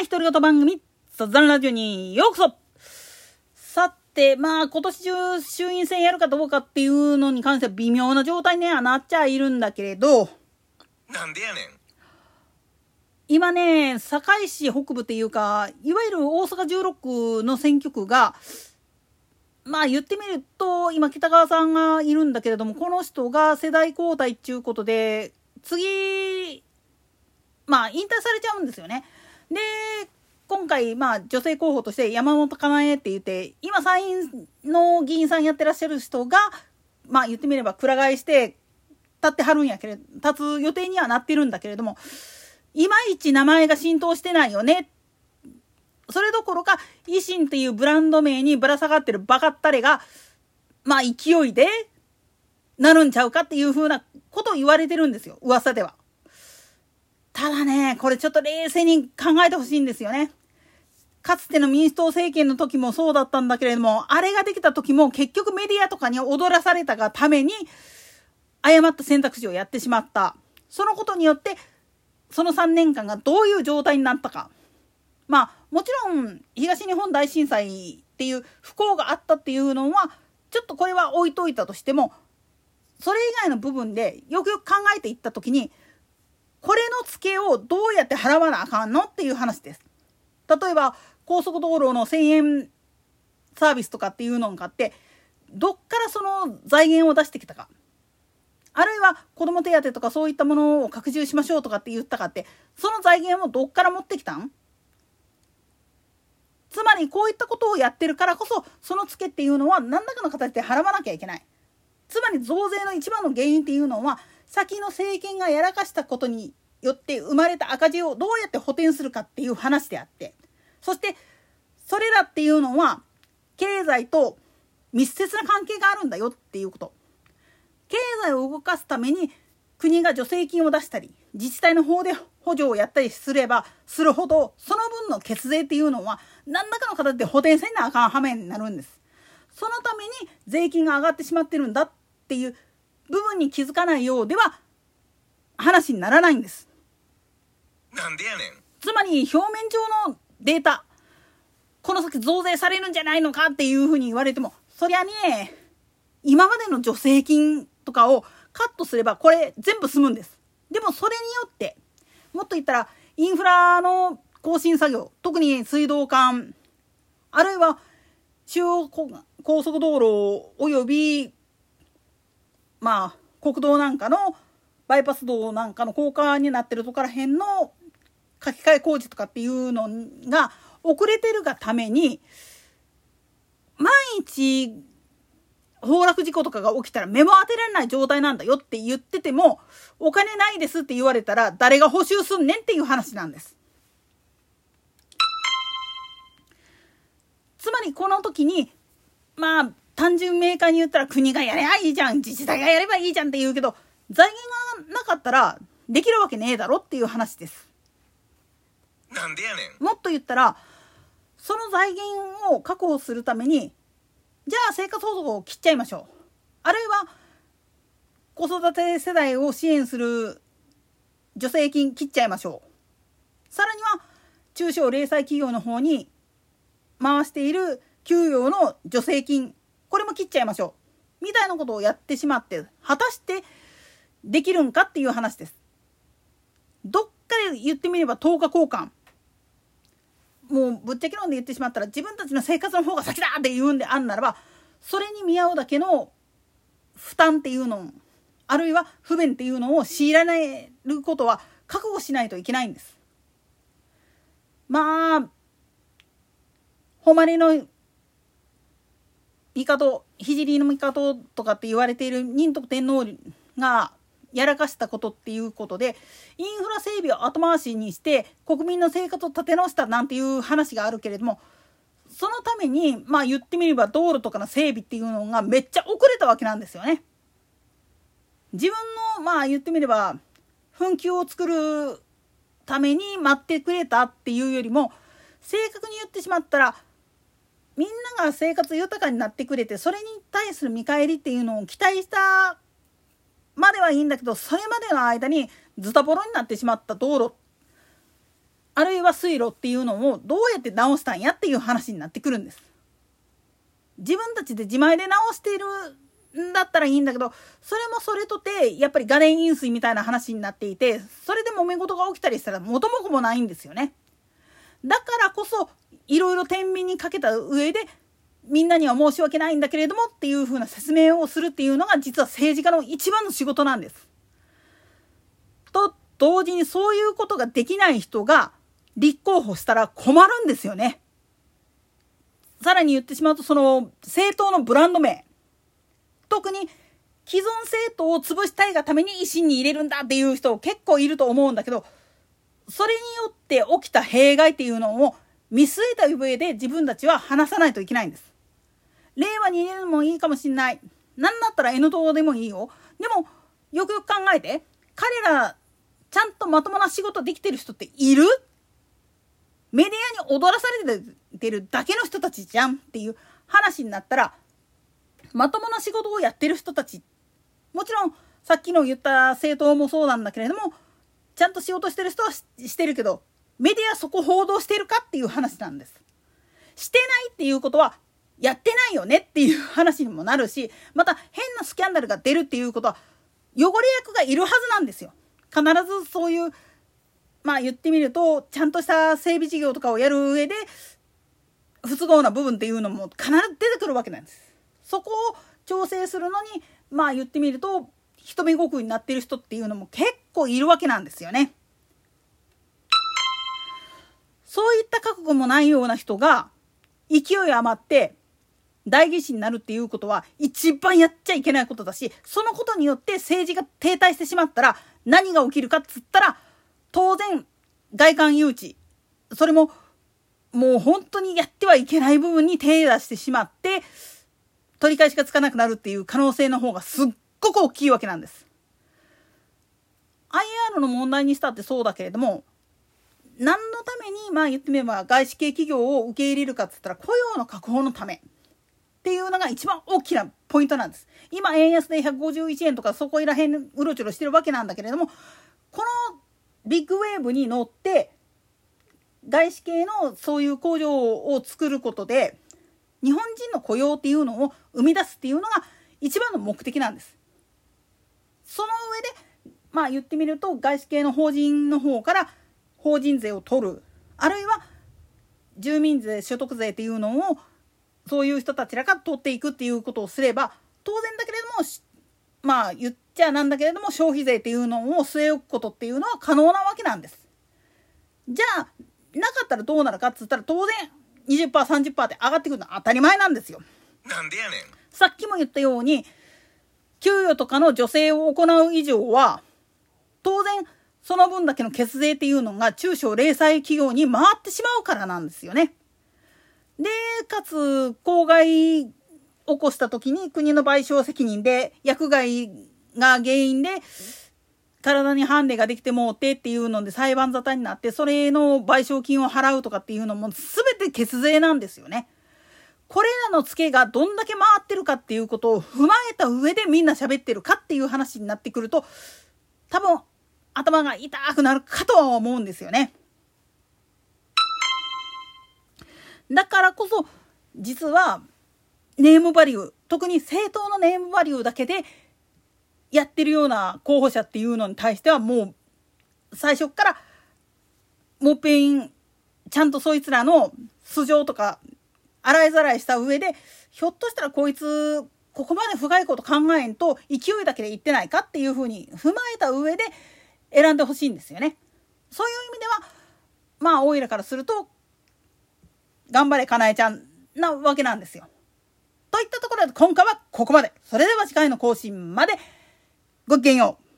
な独り言番組、雑談ラジオにようこそさて、まあ今年中衆院選やるかどうかっていうのに関しては微妙な状態にはなっちゃいるんだけれど、なんでやねん。今ね、堺市北部っていうか、いわゆる大阪16区の選挙区が、まあ言ってみると、今北川さんがいるんだけれども、この人が世代交代っていうことで、次、まあ引退されちゃうんですよね。で、今回、まあ、女性候補として山本かなえって言って、今参院の議員さんやってらっしゃる人が、まあ言ってみれば、くら替えして、立ってはるんやけれど、立つ予定にはなってるんだけれども、いまいち名前が浸透してないよね。それどころか、維新っていうブランド名にぶら下がってるバカったれが、まあ勢いで、なるんちゃうかっていうふうなことを言われてるんですよ。噂では。ただね、これちょっと冷静に考えてほしいんですよね。かつての民主党政権の時もそうだったんだけれども、あれができた時も結局メディアとかに踊らされたがために、誤った選択肢をやってしまった。そのことによって、その3年間がどういう状態になったか。まあ、もちろん、東日本大震災っていう不幸があったっていうのは、ちょっとこれは置いといたとしても、それ以外の部分でよくよく考えていった時に、これの付けをどうやって払わなあかんのっていう話です。例えば高速道路の1000円サービスとかっていうのがあってどっからその財源を出してきたかあるいは子ども手当とかそういったものを拡充しましょうとかって言ったかってその財源をどっから持ってきたん？つまりこういったことをやってるからこそそのツケっていうのは何らかの形で払わなきゃいけない。つまり増税の一番の原因っていうのは先の政権がやらかしたことによって生まれた赤字をどうやって補填するかっていう話であってそしてそれらっていうのは経済と密接な関係があるんだよっていうこと経済を動かすために国が助成金を出したり自治体の方で補助をやったりすればするほどその分の血税っていうのは何らかの形で補填せなあかん羽目になるんです。そのために税金が上がってしまってるんだっていう部分に気づかないようでは話にならないんです。なんでやねん。つまり表面上のデータ、この先増税されるんじゃないのかっていうふうに言われても、そりゃね、今までの助成金とかをカットすればこれ全部済むんです。でもそれによって、もっと言ったらインフラの更新作業、特に水道管、あるいは中央高速道路及びまあ、国道なんかのバイパス道なんかの高架になってるところら辺の書き換え工事とかっていうのが遅れてるがために万一崩落事故とかが起きたら目も当てられない状態なんだよって言っててもお金ないですって言われたら誰が補修すんねんっていう話なんです。つまりこの時にまあ単純明快に言ったら国がやればいいじゃん、自治体がやればいいじゃんって言うけど、財源がなかったらできるわけねえだろっていう話です。なんでやねん。もっと言ったら、その財源を確保するために、じゃあ生活保護を切っちゃいましょう。あるいは、子育て世代を支援する助成金切っちゃいましょう。さらには、中小零細企業の方に回している給与の助成金これも切っちゃいましょう。みたいなことをやってしまって、果たしてできるんかっていう話です。どっかで言ってみれば10日交換。もうぶっちゃけ論で言ってしまったら自分たちの生活の方が先だって言うんであんならば、それに見合うだけの負担っていうのあるいは不便っていうのを強いられることは覚悟しないといけないんです。まあ、誉れの帝聖の帝とかって言われている仁徳天皇がやらかしたことっていうことでインフラ整備を後回しにして国民の生活を立て直したなんていう話があるけれどもそのためにまあ言ってみれば道路とかの整備っていうのがめっちゃ遅れたわけなんですよね。自分のまあ言ってみれば紛糾を作るために待ってくれたっていうよりも正確に言ってしまったらみんなが生活豊かになってくれてそれに対する見返りっていうのを期待したまではいいんだけどそれまでの間にズタボロになってしまった道路あるいは水路っていうのをどうやって直したんやっていう話になってくるんです。自分たちで自前で直しているんだったらいいんだけどそれもそれとてやっぱり画面飲水みたいな話になっていてそれで揉め事が起きたりしたら元も子もないんですよね。だかこそいろいろ天秤にかけた上でみんなには申し訳ないんだけれどもっていうふうな説明をするっていうのが実は政治家の一番の仕事なんです。と同時にそういうことができない人が立候補したら困るんですよね。さらに言ってしまうとその政党のブランド名特に既存政党を潰したいがために維新に入れるんだっていう人結構いると思うんだけどそれによって起きた弊害っていうのを見据えた上で自分たちは話さないといけないんです。令和に入れるのもいいかもしんない。なんだったら N 党でもいいよ。でもよくよく考えて彼らちゃんとまともな仕事できてる人っている？メディアに踊らされてるだけの人たちじゃんっていう話になったらまともな仕事をやってる人たちもちろんさっきの言った政党もそうなんだけれどもちゃんと仕事してる人はしてるけどメディアそこ報道してるかっていう話なんです。してないっていうことはやってないよねっていう話にもなるしまた変なスキャンダルが出るっていうことは汚れ役がいるはずなんですよ。必ずそういうまあ言ってみるとちゃんとした整備事業とかをやる上で不都合な部分っていうのも必ず出てくるわけなんです。そこを調整するのにまあ言ってみると人目ごくになってる人っていうのも結構いるわけなんですよね。いった覚悟もないような人が勢い余って代議士になるっていうことは一番やっちゃいけないことだしそのことによって政治が停滞してしまったら何が起きるかっつったら当然外観誘致それももう本当にやってはいけない部分に手出してしまって取り返しがつかなくなるっていう可能性の方がすっごく大きいわけなんです。IR の問題にしたってそうだけれども何のためにまあ言ってみれば外資系企業を受け入れるかっつったら雇用の確保のためっていうのが一番大きなポイントなんです。今円安で151円とかそこいらへんうろちょろしてるわけなんだけれどもこのビッグウェーブに乗って外資系のそういう工場を作ることで日本人の雇用っていうのを生み出すっていうのが一番の目的なんです。その上でまあ言ってみると外資系の法人の方から法人税を取るあるいは住民税所得税っていうのをそういう人たちらが取っていくっていうことをすれば当然だけれどもまあ言っちゃなんだけれども消費税っていうのを据え置くことっていうのは可能なわけなんです。じゃあなかったらどうなるかっつったら当然 20%30% って上がってくるのは当たり前なんですよ。なんでやねん。さっきも言ったように給与とかの助成を行う以上は当然その分だけの血税っていうのが中小零細企業に回ってしまうからなんですよね。でかつ公害起こした時に国の賠償責任で薬害が原因で体にハンデができてもうてっていうので裁判沙汰になってそれの賠償金を払うとかっていうのも全て血税なんですよね。これらのツケがどんだけ回ってるかっていうことを踏まえた上でみんな喋ってるかっていう話になってくると多分頭が痛くなるかとは思うんですよね。だからこそ実はネームバリュー特に政党のネームバリューだけでやってるような候補者っていうのに対してはもう最初からもっぺんちゃんとそいつらの素性とか洗いざらいした上でひょっとしたらこいつここまで深いこと考えんと勢いだけで言ってないかっていうふうに踏まえた上で選んでほしいんですよね。そういう意味ではまあオイラからすると頑張れかなえちゃんなわけなんですよ。といったところで今回はここまで。それでは次回の更新までごきげんよう。